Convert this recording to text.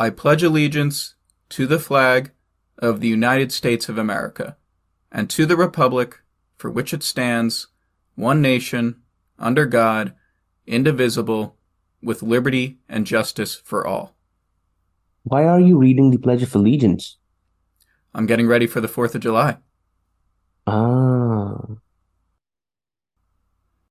I pledge allegiance to the flag of the United States of America and to the republic for which it stands, one nation, under God, indivisible, with liberty and justice for all. Why are you reading the Pledge of Allegiance? I'm getting ready for the 4th of July.